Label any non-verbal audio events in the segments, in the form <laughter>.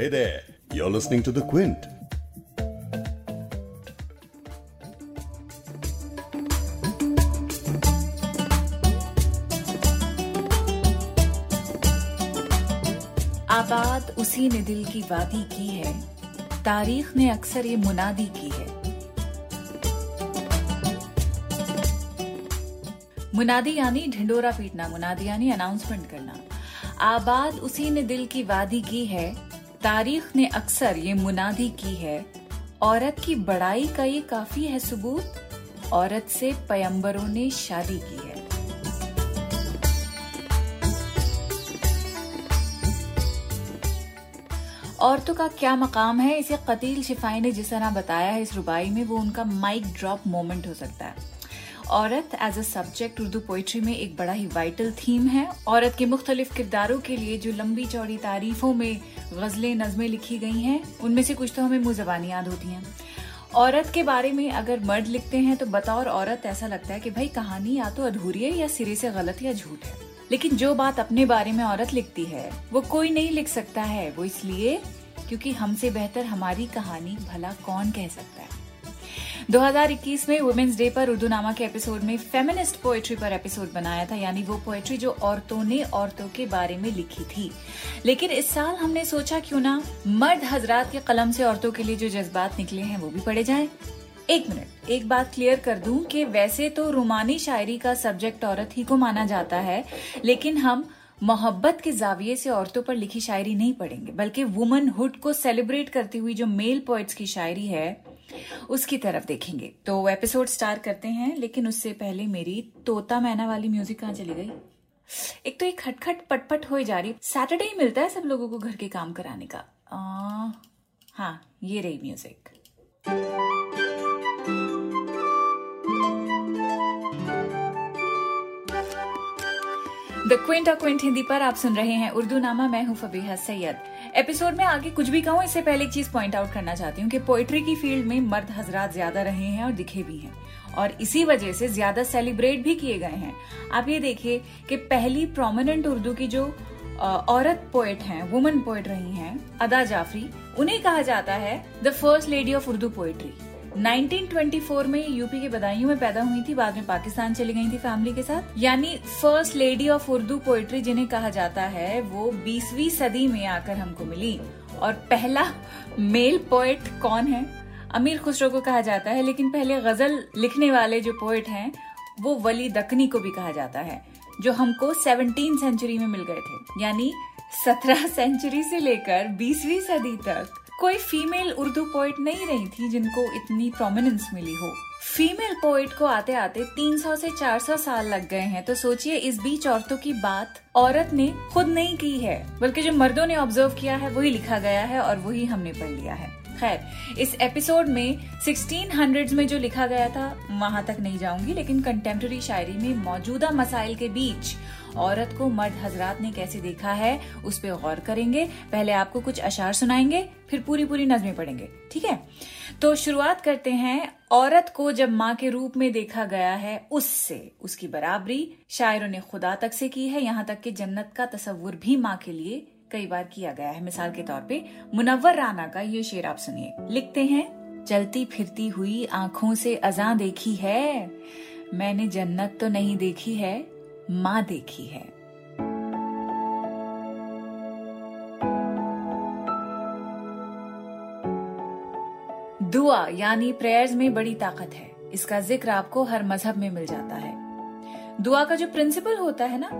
Hey there, you're listening to The Quint. आबाद उसी ने दिल की वादी की है। तारीख ने अक्सर ये मुनादी की है। मुनादी यानी ढिंडोरा पीटना मुनादी यानी अनाउंसमेंट करना। आबाद उसी ने दिल की वादी की है तारीख ने अक्सर ये मुनादी की है। औरत की बड़ाई का ये काफ़ी है सबूत। औरत से पयंबरों ने शादी की है। औरतों का क्या मकाम है? इसे कतील शिफाई ने जिस तरह बताया है, इस रुबाई में वो उनका माइक ड्रॉप मोमेंट हो सकता है। औरत as a subject Urdu poetry में एक बड़ा ही वाइटल थीम है। औरत के मुख्तलिफ़ किरदारों के लिए जो लंबी चौड़ी तारीफों में गजलें, नज़में लिखी गई हैं, उनमें से कुछ तो हमें मुँह जबानी याद होती हैं। औरत के बारे में अगर मर्द लिखते हैं तो बतौर औरत ऐसा लगता है कि भाई कहानी या तो अधूरी है या सिरे से गलत या झूठ है। लेकिन जो बात अपने बारे में औरत लिखती है, वो कोई नहीं लिख सकता है। वो इसलिए क्योंकि हमसे बेहतर हमारी कहानी भला कौन कह सकता है। 2021 में वुमेन्स डे पर उर्दू नामा के एपिसोड में फेमिनिस्ट पोएट्री पर एपिसोड बनाया था, यानी वो पोएट्री जो औरतों ने औरतों के बारे में लिखी थी। लेकिन इस साल हमने सोचा क्यों ना, मर्द हजरात के कलम से औरतों के लिए जो जज्बात निकले हैं वो भी पढ़े जाएँ। एक मिनट, एक बात क्लियर कर दूँ कि वैसे तो रुमानी शायरी का सब्जेक्ट औरत ही को माना जाता है, लेकिन हम मोहब्बत के जाविये से औरतों पर लिखी शायरी नहीं पढ़ेंगे, बल्कि वुमनहुड को सेलिब्रेट करती हुई जो मेल पोइट्स की शायरी है उसकी तरफ़ देखेंगे। तो एपिसोड स्टार्ट करते हैं लेकिन उससे पहले मेरी तोता मैना वाली म्यूज़िक कहाँ चली गई? एक तो एक खटखट पटपट हो जा रही। सैटरडे ही मिलता है सब लोगों को घर के काम कराने का। आ, हाँ ये रही म्यूज़िक द क्विंट और क्विंट हिंदी पर आप सुन रहे हैं उर्दू नामा मैं हूँ फबीहा सैयद। एपिसोड में आगे कुछ भी कहूँ, इससे पहले एक चीज़ पॉइंट आउट करना चाहती हूँ कि पोइट्री की फ़ील्ड में मर्द हजरात ज़्यादा रहे हैं और दिखे भी हैं। और इसी वजह से ज़्यादा सेलिब्रेट भी किए गए हैं। आप ये देखिए कि पहली प्रोमिनेंट उर्दू की जो औरत पोएट हैं वुमन पोएट रही हैं, अदा जाफरी, उन्हें कहा जाता है the first lady of Urdu poetry 1924 में यूपी के बदायूं में पैदा हुई थी, बाद में पाकिस्तान चली गई थी फैमिली के साथ। यानी first lady of Urdu poetry जिन्हें कहा जाता है, वो 20वीं सदी में आकर हमको मिली। और पहला मेल पोएट कौन है? अमीर खुसरो को कहा जाता है, लेकिन पहले गज़ल लिखने वाले जो पोएट हैं, वो वली दकनी को भी कहा जाता है, जो हमको सेवनटीन सेंचुरी में मिल गए थे। यानी सत्रह सेंचुरी से लेकर बीसवीं सदी तक कोई फीमेल उर्दू पोइट नहीं रही थी जिनको इतनी प्रोमिनेंस मिली हो। फीमेल पोइट को आते आते 300 से 400 साल लग गए हैं। तो सोचिए, इस बीच औरतों की बात औरत ने खुद नहीं की है, बल्कि जो मर्दों ने ऑब्ज़र्व किया है, वही लिखा गया है और वही हमने पढ़ लिया है। खैर, इस एपिसोड में 1600s में जो लिखा गया था, वहाँ तक नहीं जाऊँगी, लेकिन कंटेम्प्रेरी शायरी में मौजूदा मसाइल के बीच औरत को मर्द हजरात ने कैसे देखा है, उस पर गौर करेंगे। पहले आपको कुछ अशार सुनाएँगे, फिर पूरी पूरी नजमें पढ़ेंगे, ठीक है? तो शुरुआत करते हैं, औरत को जब माँ के रूप में देखा गया है, उससे, उसकी बराबरी। शायरों ने खुदा तक से की है, यहाँ तक कि जन्नत का तस्वुर भी माँ के लिए कई बार किया गया है। मिसाल के तौर पे, मुनव्वर राना का ये शेर आप सुनिए। लिखते हैं, चलती फिरती हुई आँखों से अजा देखी है। मैंने जन्नत तो नहीं देखी है, माँ देखी है। दुआ, यानी प्रेयर्स में बड़ी ताकत है। इसका ज़िक्र आपको हर मज़हब में मिल जाता है। दुआ का जो प्रिंसिपल होता है ना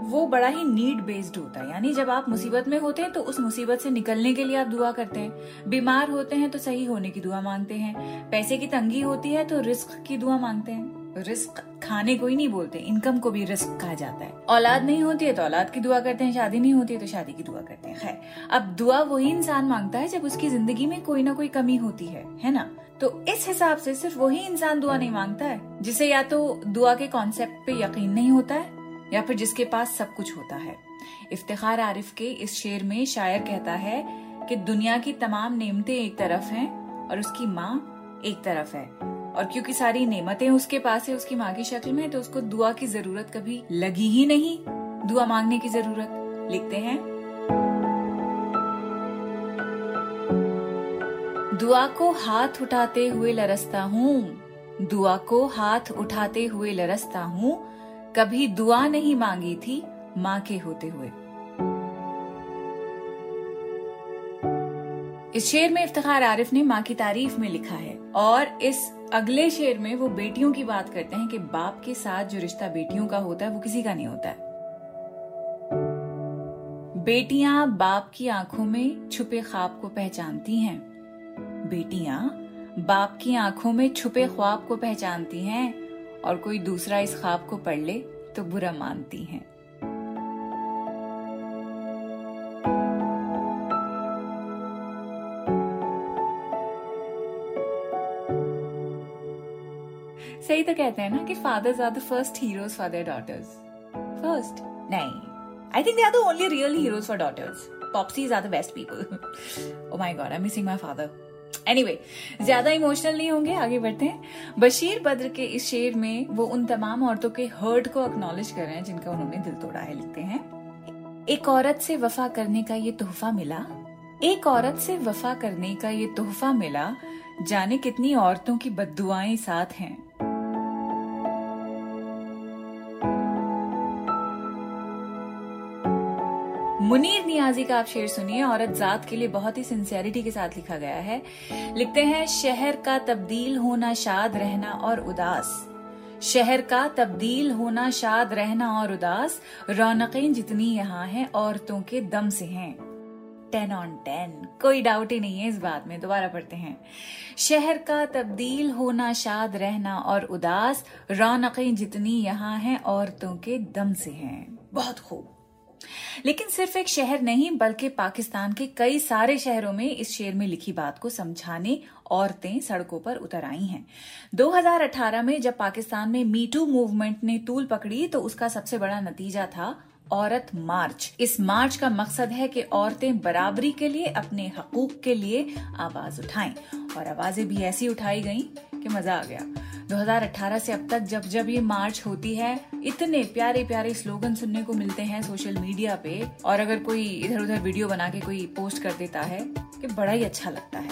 वो बड़ा ही नीड बेस्ड होता है। यानी जब आप मुसीबत में होते हैं तो उस मुसीबत से निकलने के लिए आप दुआ करते हैं। बीमार होते हैं तो सही होने की दुआ मांगते हैं। पैसे की तंगी होती है तो रिस्क की दुआ मांगते हैं। रिस्क खाने को ही नहीं बोलते, इनकम को भी रिस्क कहा जाता है। औलाद नहीं होती है तो औलाद की दुआ करते हैं। शादी नहीं होती है तो शादी की दुआ करते हैं। खैर, अब दुआ वही इंसान माँगता है जब उसकी ज़िंदगी में कोई ना कोई कमी होती है है ना? तो इस हिसाब से सिर्फ़ वही इंसान दुआ नहीं माँगता है, जिसे या तो दुआ के कॉन्सेप्ट पे यकीन नहीं होता है या फिर जिसके पास सब कुछ होता है। इफ्तिखार आरिफ के इस शेर में शायर कहता है कि दुनिया की तमाम नेमतें एक तरफ़ हैं और उसकी माँ एक तरफ़ है। और क्योंकि सारी नेमतें उसके पास है, उसकी माँ की शक्ल में तो उसको दुआ की ज़रूरत कभी लगी ही नहीं। दुआ मांगने की ज़रूरत। लिखते हैं। दुआ को हाथ उठाते हुए लरसता हूँ। दुआ को हाथ उठाते हुए लरसता हूँ। कभी दुआ नहीं मांगी थी माँ के होते हुए। इस शेर में इफ्तार आरिफ ने माँ की तारीफ़ में लिखा है और इस अगले शेर में वो बेटियों की बात करते हैं कि बाप के साथ जो रिश्ता बेटियों का होता है वो किसी का नहीं होता है। बेटियाँ बाप की आँखों में छुपे ख्वाब को पहचानती हैं। बेटियाँ बाप की आँखों में छुपे ख्वाब को पहचानती हैं। और कोई दूसरा इस ख्वाब को पढ़ ले तो बुरा मानती हैं। सही तो कहते हैं ना कि fathers are the first heroes for their daughters first नहीं. I think they are the only real heroes for daughters popsies are the best people oh my God I am missing my father anyway ज़्यादा emotional नहीं होंगे, आगे बढ़ते हैं। बशीर बद्र के इस शेर में वो उन तमाम औरतों के हर्ट को अक्नॉलेज कर रहे हैं, जिनका उन्होंने दिल तोड़ा है, लिखते हैं। एक औरत से वफा करने का ये तोहफा मिला। एक औरत से वफा करने का ये तोहफा मिला। जाने कितनी औरतों की बदुआएँ साथ हैं। मुनीर नियाजी का आप शेर सुनिए, औरत जात के लिए बहुत ही सिंसियरिटी के साथ लिखा गया है। लिखते हैं, शहर का तब्दील होना शाद रहना और उदास। शहर का तब्दील होना शाद रहना और उदास। रौनकें जितनी यहाँ हैं, औरतों के दम से हैं। टेन ऑन टेन कोई डाउट ही नहीं है इस बात में, दोबारा पढ़ते हैं। शहर का तब्दील होना शाद रहना और उदास। रौनकें जितनी यहाँ हैं, औरतों के दम से हैं। बहुत खूब। लेकिन सिर्फ़ एक शहर नहीं, बल्कि पाकिस्तान के कई सारे शहरों में इस शेर में लिखी बात को समझाने औरतें सड़कों पर उतर आई हैं। 2018 में जब पाकिस्तान में मीटू मूवमेंट ने तूल पकड़ी तो उसका सबसे बड़ा नतीजा था औरत मार्च। इस मार्च का मकसद है कि औरतें बराबरी के लिए, अपने हकूक के लिए आवाज़ उठाएँ। और आवाज़ें भी ऐसी उठाई गईं कि मज़ा आ गया। 2018 से अब तक जब जब ये मार्च होती है, इतने प्यारे प्यारे स्लोगन सुनने को मिलते हैं सोशल मीडिया पे। और अगर कोई इधर उधर वीडियो बना के कोई पोस्ट कर देता है, कि बड़ा ही अच्छा लगता है।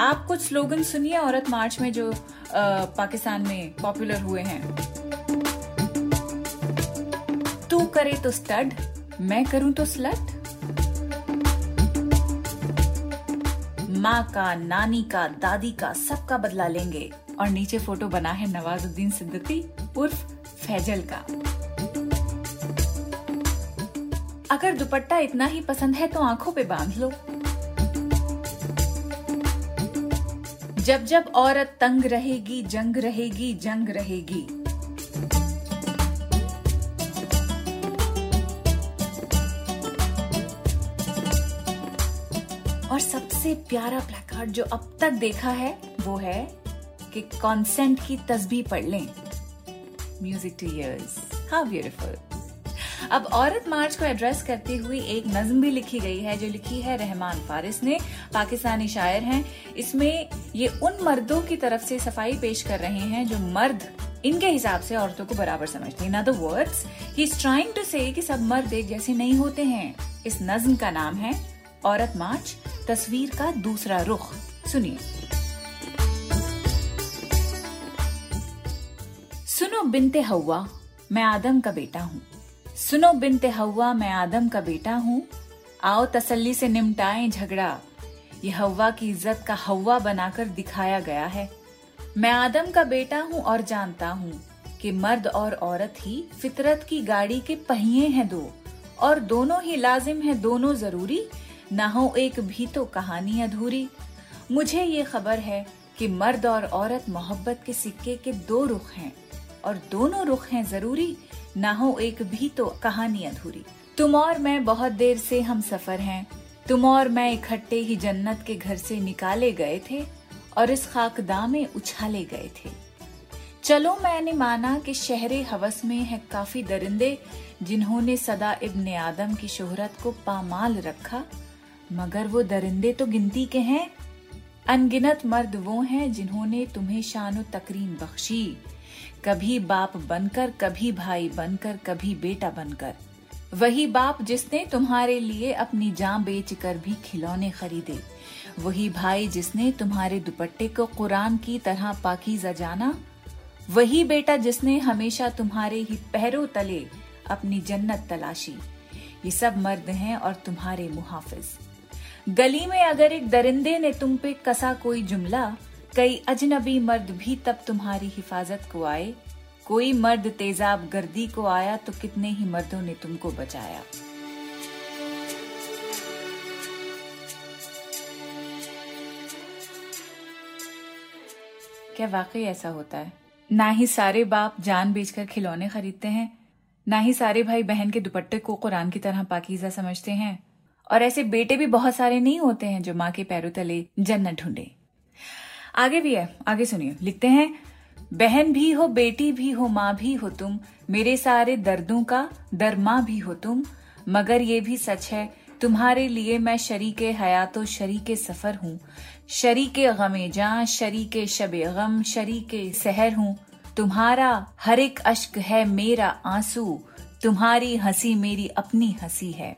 आप कुछ स्लोगन सुनिए, औरत मार्च में जो पाकिस्तान में पॉपुलर हुए हैं। तू करे तो स्टड, मैं करूँ तो स्लट। माँ का, नानी का, दादी का सबका बदला लेंगे। और नीचे फ़ोटो बना है नवाजुद्दीन सिद्दीकी उर्फ़ फैजल का। अगर दुपट्टा इतना ही पसंद है तो आँखों पे बाँध लो। जब जब औरत तंग रहेगी, जंग रहेगी जंग रहेगी। और सबसे प्यारा प्लेकार्ड जो अब तक देखा है वो है कि कॉन्सेंट की तस्बी पढ़ लें। Music to ears how beautiful अब औरत मार्च को एड्रेस करते हुए एक नज्म भी लिखी गई है, जो लिखी है रहमान फारिस ने। पाकिस्तानी शायर हैं। इसमें ये उन मर्दों की तरफ़ से सफ़ाई पेश कर रहे हैं, जो मर्द इनके हिसाब से औरतों को बराबर समझते हैं। In other words he is trying to say कि सब मर्द एक जैसे नहीं होते हैं। इस नज्म का नाम है औरत मार्च, तस्वीर का दूसरा रुख। सुनिए। बिनते हवा, मैं आदम का बेटा हूँ। सुनो बिनते हवा, मैं आदम का बेटा हूँ। आओ तसल्ली से निमटाएँ झगड़ा। ये हवा की इज़्ज़त का हवा बनाकर दिखाया गया है। मैं आदम का बेटा हूँ और जानता हूँ कि मर्द और औरत ही फितरत की गाड़ी के पहिए हैं दो, और दोनों ही लाजिम है, दोनों ज़रूरी। ना हो एक भी तो कहानी अधूरी। मुझे ये खबर है कि मर्द और औरत मोहब्बत के सिक्के के दो रुख हैं। और दोनों रुख हैं ज़रूरी, ना हो एक भी तो कहानी अधूरी। तुम और मैं बहुत देर से हम सफ़र हैं। तुम और मैं इकट्ठे ही जन्नत के घर से निकाले गए थे और इस खाकदा में उछाले गए थे। चलो मैंने माना कि शहरे हवस में है काफ़ी दरिंदे, जिन्होंने सदा इब्ने आदम की शोहरत को पामाल रखा। मगर वो दरिंदे तो गिनती के हैं। अनगिनत मर्द वो हैं जिन्होंने तुम्हें शान तकरीम बख्शी। कभी बाप बनकर, कभी भाई बनकर, कभी बेटा बनकर। वही बाप जिसने तुम्हारे लिए अपनी जान बेचकर भी खिलौने खरीदे। वही भाई जिसने तुम्हारे दुपट्टे को कुरान की तरह पाकीजा जाना। वही बेटा जिसने हमेशा तुम्हारे ही पैरों तले अपनी जन्नत तलाशी। ये सब मर्द हैं और तुम्हारे मुहाफिज। गली में अगर एक दरिंदे ने तुम पे कसा कोई जुमला कई अजनबी मर्द भी तब तुम्हारी हिफाजत को आए। कोई मर्द तेजाब गर्दी को आया तो कितने ही मर्दों ने तुमको बचाया। क्या वाकई ऐसा होता है? ना ही सारे बाप जान बेचकर खिलौने खरीदते हैं, ना ही सारे भाई बहन के दुपट्टे को कुरान की तरह पाकिजा समझते हैं, और ऐसे बेटे भी बहुत सारे नहीं होते हैं जो माँ के पैरों तले जन्नत ढूंढे। आगे भी है, आगे सुनिए। लिखते हैं, बहन भी हो, बेटी भी हो, माँ भी हो तुम, मेरे सारे दर्दों का दरमा भी हो तुम, मगर ये भी सच है, तुम्हारे लिए मैं शरीक हयात, शरीक सफ़र हूँ। शरीक गमे जा, शरीक शब गम, शरीक सहर हूँ। तुम्हारा हर एक अश्क है मेरा आँसू, तुम्हारी हँसी मेरी अपनी हँसी है।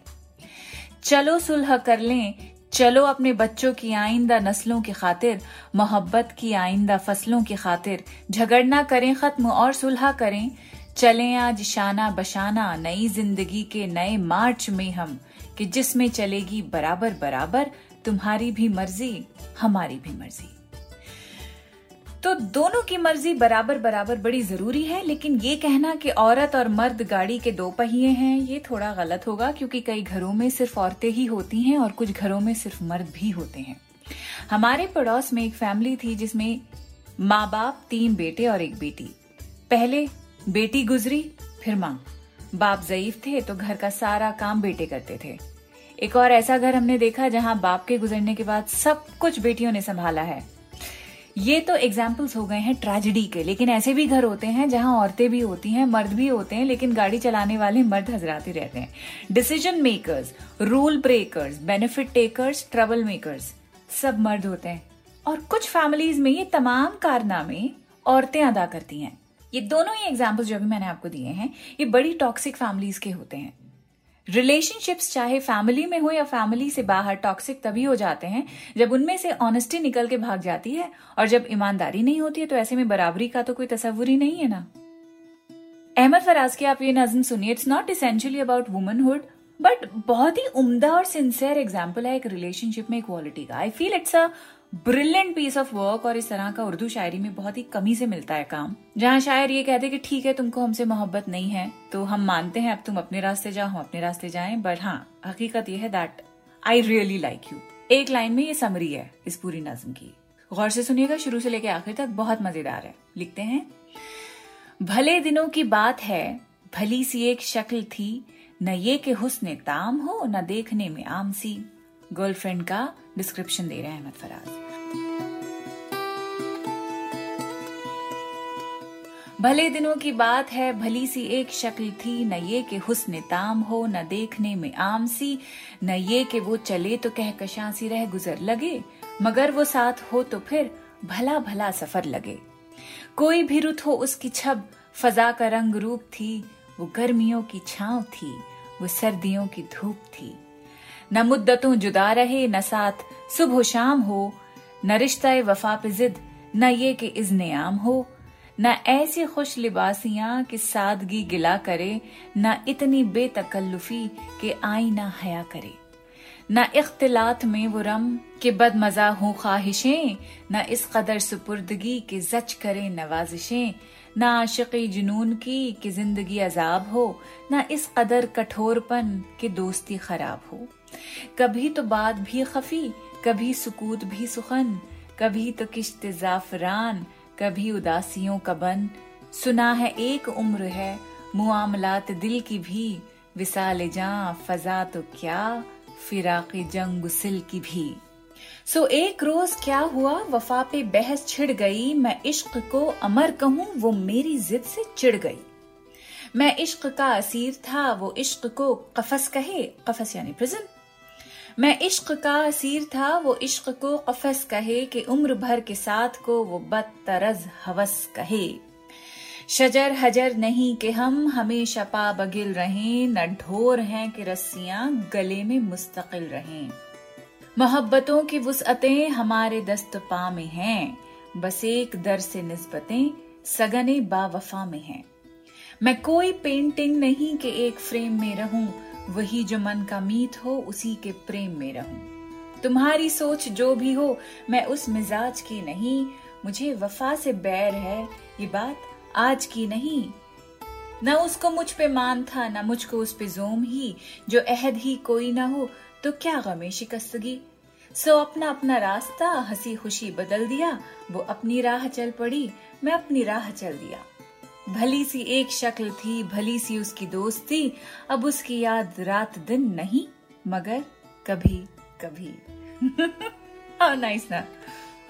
चलो सुलह कर लें चलो अपने बच्चों की आइंदा नस्लों की खातिर, मोहब्बत की आइंदा फ़सलों की खातिर, झगड़ना करें, खत्म और सुलह करें। चलें आज शाना बशाना नई ज़िंदगी के नए मार्च में हम, कि जिसमें चलेगी बराबर बराबर, तुम्हारी भी मर्ज़ी, हमारी भी मर्ज़ी। तो दोनों की मर्ज़ी बराबर बराबर बड़ी ज़रूरी है, लेकिन ये कहना कि औरत और मर्द गाड़ी के दो पहिए हैं, ये थोड़ा गलत होगा, क्योंकि कई घरों में सिर्फ़ औरतें ही होती हैं और कुछ घरों में सिर्फ़ मर्द भी होते हैं। हमारे पड़ोस में एक फैमिली थी जिसमें माँ बाप तीन बेटे और एक बेटी। पहले बेटी गुजरी, फिर माँ। बाप जयीफ थे तो घर का सारा काम बेटे करते थे। एक और ऐसा घर हमने देखा जहाँ बाप के गुजरने के बाद सब कुछ बेटियों ने संभाला है। ये तो एग्जाम्पल्स हो गए हैं ट्रेजिडी के, लेकिन ऐसे भी घर होते हैं जहाँ औरतें भी होती हैं, मर्द भी होते हैं, लेकिन गाड़ी चलाने वाले मर्द हजराते रहते हैं। Decision makers rule breakers benefit takers trouble makers सब मर्द होते हैं। और कुछ फैमिलीज़ में ये तमाम कारनामे औरतें अदा करती हैं। ये दोनों ही एग्जाम्पल्स जो भी मैंने आपको दिए हैं, ये बड़ी टॉक्सिक फैमिलीज़ के होते हैं। रिलेशनशिप्स चाहे फैमिली में हो या फैमिली से बाहर टॉक्सिक तभी हो जाते हैं जब उनमें से ऑनेस्टी निकल के भाग जाती है और जब ईमानदारी नहीं होती है तो ऐसे में बराबरी का तो कोई तस्वुर ही नहीं है ना। अहमद फराज की आप ये नज्म सुनिए it's not essentially about womanhood but बहुत ही उम्दा और सिंसियर एग्ज़ाम्पल है एक रिलेशनशिप में इक्वालिटी का। I feel it's a brilliant piece of work और इस तरह का उर्दू शायरी में बहुत ही कमी से मिलता है काम। जहाँ शायर ये कहते कि, ठीक है, तुमको हमसे मोहब्बत नहीं है तो हम मानते हैं, अब तुम अपने रास्ते जाओ हम अपने रास्ते जाए बट हाँ हकीकत यह है that I really like you एक लाइन में ये समरी है इस पूरी नज्म की। गौर से सुनिएगा, शुरू से लेकर आखिर तक बहुत मज़ेदार है। लिखते हैं, भले दिनों की बात है, भली सी एक शक्ल थी, न ये के हुस्न ताम हो, न देखने में आम सी। गर्लफ्रेंड का डिस्क्रिप्शन दे रहे हैं अहमद फराज। भले दिनों की बात है, भली सी एक शक्ल थी। न ये के हुस्न ताम हो, न देखने में आम सी। न ये के वो चले तो कह कशा सी रह गुजर लगे। मगर वो साथ हो तो फिर भला भला सफ़र लगे। कोई भी रुत हो उसकी छब, फजा का रंग रूप थी। वो गर्मियों की छाव थी, वो सर्दियों की धूप थी। न मुद्दतों जुदा रहे, न साथ सुबह शाम हो न रिश्ता वफा पे जिद, न ये कि इज्न आम हो, न ऐसी खुश लिबासियाँ कि सादगी गिला करे, न इतनी बेतकल्लुफी के आई ना हया करे। न इख्तिलात में वो रम के बद मज़ा हो ख्वाहिशें, न इस कदर सुपुर्दगी के जच करे नवाजिशें, न आशिकी जुनून की कि ज़िंदगी अजाब हो, न इस कदर कठोरपन के दोस्ती खराब हो। कभी तो बात भी खफी कभी सुकूत भी सुखन कभी तो किश्त जाफरान कभी उदासियों का बन। सुना है एक उम्र है मुआमलात दिल की भी। विसाल जा फजा तो क्या फिराक जंग सिल की भी। सो so, एक रोज क्या हुआ वफा पे बहस छिड़ गई। मैं इश्क को अमर कहूँ वो मेरी जिद से चिढ़ गई। मैं इश्क का असीर था वो इश्क को कफस कहे। कफस यानी प्रिजन मैं इश्क का असीर था, वो इश्क को कफस कहे कि उम्र भर के साथ को वो बदतरज हवस कहे। शजर हजर नहीं कि हम हमेशा पा बगिल रहें, न ढोर हैं कि रस्सियाँ गले में मुस्तकिल रहें। मोहब्बतों की वसअतें हमारे दस्त पा में हैं, बस एक दर से निस्बतें सगने बावफा में हैं। मैं कोई पेंटिंग नहीं कि एक फ्रेम में रहूँ वही जो मन का मीत हो, उसी के प्रेम में रहूँ। तुम्हारी सोच जो भी हो, मैं उस मिजाज की नहीं। मुझे वफा से बैर है, ये बात आज की नहीं। न उसको मुझ पे मान था, न मुझको उस पे जोम ही। जो अहद ही कोई ना हो तो क्या गमे शिकस्तगी? सो अपना अपना रास्ता, हँसी खुशी बदल दिया, वो अपनी राह चल पड़ी, मैं अपनी राह चल दिया। भली सी एक शक्ल थी, भली सी उसकी दोस्ती, अब उसकी याद रात दिन नहीं, मगर कभी कभी। <laughs> नाइस ना।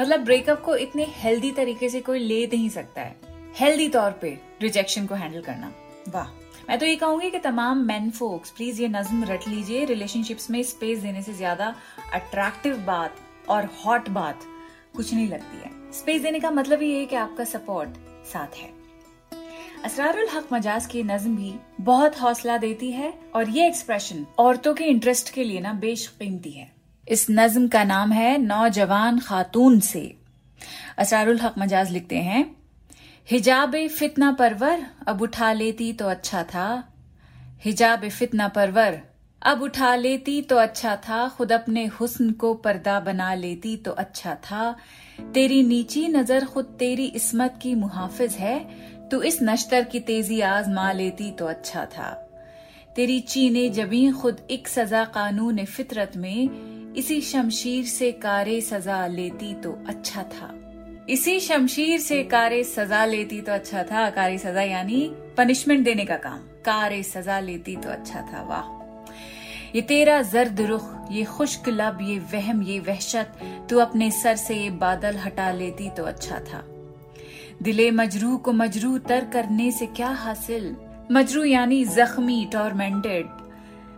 मतलब ब्रेकअप को इतने हेल्दी तरीके से कोई ले नहीं सकता है। हेल्दी तौर पे रिजेक्शन को हैंडल करना। वाह। मैं तो ये कहूँगी कि तमाम मैन फोक्स प्लीज़ ये नज्म रट लीजिए। रिलेशनशिप्स में स्पेस देने से ज़्यादा अट्रैक्टिव बात और हॉट बात कुछ नहीं लगती है। स्पेस देने का मतलब ये है कि आपका सपोर्ट साथ है। असरारुल हक मजाज की नज्म भी बहुत हौसला देती है और ये एक्सप्रेशन औरतों के इंटरेस्ट के लिए ना बेशकीमती है। इस नज्म का नाम है नौजवान खातून से। असरारुल हक मजाज लिखते हैं, हिजाब फितना परवर, अब उठा लेती तो अच्छा था। हिजाब फितना परवर, अब उठा लेती तो अच्छा था। खुद अपने हुस्न को पर्दा बना लेती तो अच्छा था। तेरी नीची नज़र खुद तेरी इसमत की मुहाफिज है। तू इस नश्तर की तेज़ी आजमा लेती तो अच्छा था। तेरी चीने जबी खुद एक सजा कानून फितरत में, इसी शमशीर से कारे सजा लेती तो अच्छा था। इसी शमशीर से कारे सजा लेती तो अच्छा था। कारे सजा यानी पनिशमेंट देने का काम। कारे सजा लेती तो अच्छा था। वाह। ये तेरा जर्द रुख, ये खुश्क लब, ये वहम, ये वहशत, तू अपने सर से ये बादल हटा लेती तो अच्छा था। दिले मजरू को मजरू तर करने से क्या हासिल? मजरू यानी जख्मी टॉर्मेंटेड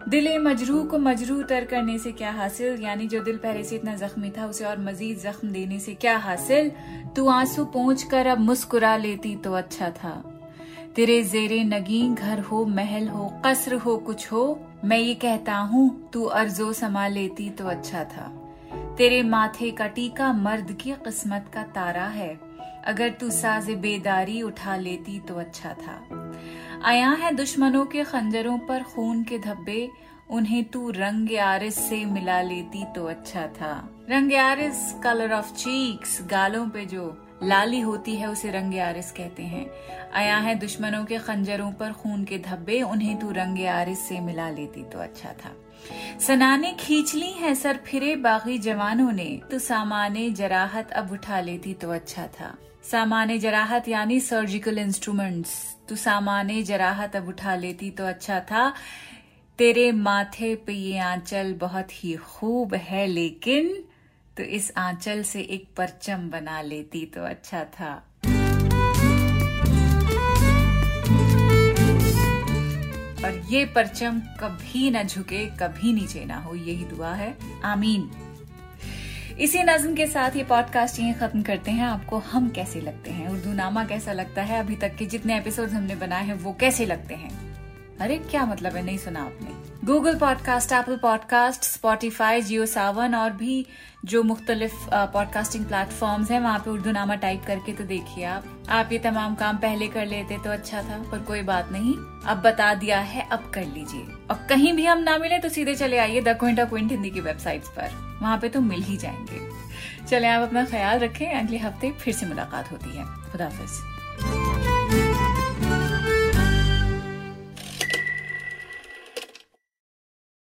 दिले मजरू को मजरू तर करने से क्या हासिल? यानी जो दिल पहले से इतना जख्मी था, उसे और मजीद जख्म देने से क्या हासिल? तू आँसू पहुँच कर अब मुस्कुरा लेती तो अच्छा था। तेरे जेरे नगी घर हो, महल हो, कसर हो, कुछ हो, मैं ये कहता हूँ, तू अर्जो समा लेती तो अच्छा था। तेरे माथे का टीका मर्द की किस्मत का तारा है। अगर तू साजे बेदारी उठा लेती तो अच्छा था। आया है दुश्मनों के खंजरों पर खून के धब्बे, उन्हें तू रंग आरिस से मिला लेती तो अच्छा था। रंग आरिस कलर ऑफ़ चीक्स गालों पे जो लाली होती है उसे रंग आरिस कहते हैं। आया है दुश्मनों के खंजरों पर खून के धब्बे, उन्हें तू रंग आरिस से मिला लेती तो अच्छा था। सनाने खींच ली है सर फिरे बागी जवानों ने। तो सामान्य जराहत अब उठा लेती तो अच्छा था। सामान्य जराहत यानी सर्जिकल इंस्ट्रूमेंट्स तू सामाने जराहत अब उठा लेती तो अच्छा था। तेरे माथे पे ये आंचल बहुत ही खूब है, लेकिन तो इस आंचल से एक परचम बना लेती तो अच्छा था। और ये परचम कभी ना झुके, कभी नीचे ना हो, यही दुआ है। आमीन। इसी नज्म के साथ ये पॉडकास्ट ये खत्म करते हैं। आपको हम कैसे लगते हैं? उर्दू नामा कैसा लगता है? अभी तक के जितने एपिसोड हमने बनाए हैं, वो कैसे लगते हैं? अरे, क्या मतलब है? नहीं सुना आपने। Google podcast Apple podcast Spotify Jio Saavn और भी जो मुख्तलिफ़ पॉडकास्टिंग प्लेटफॉर्म्स हैं, वहाँ पे उर्दू नामा टाइप करके तो देखिए आप। आप ये तमाम काम पहले कर लेते तो अच्छा था, पर कोई बात नहीं। अब बता दिया है, अब कर लीजिए। और कहीं भी हम ना मिले तो सीधे चले आइए द क्विंट क्विंट हिंदी की वेबसाइट पर। वहाँ पे तो मिल ही जाएँगे। चले आप अपना ख्याल रखें, अगले हफ़्ते फिर से मुलाकात होती है। खुदाफिज।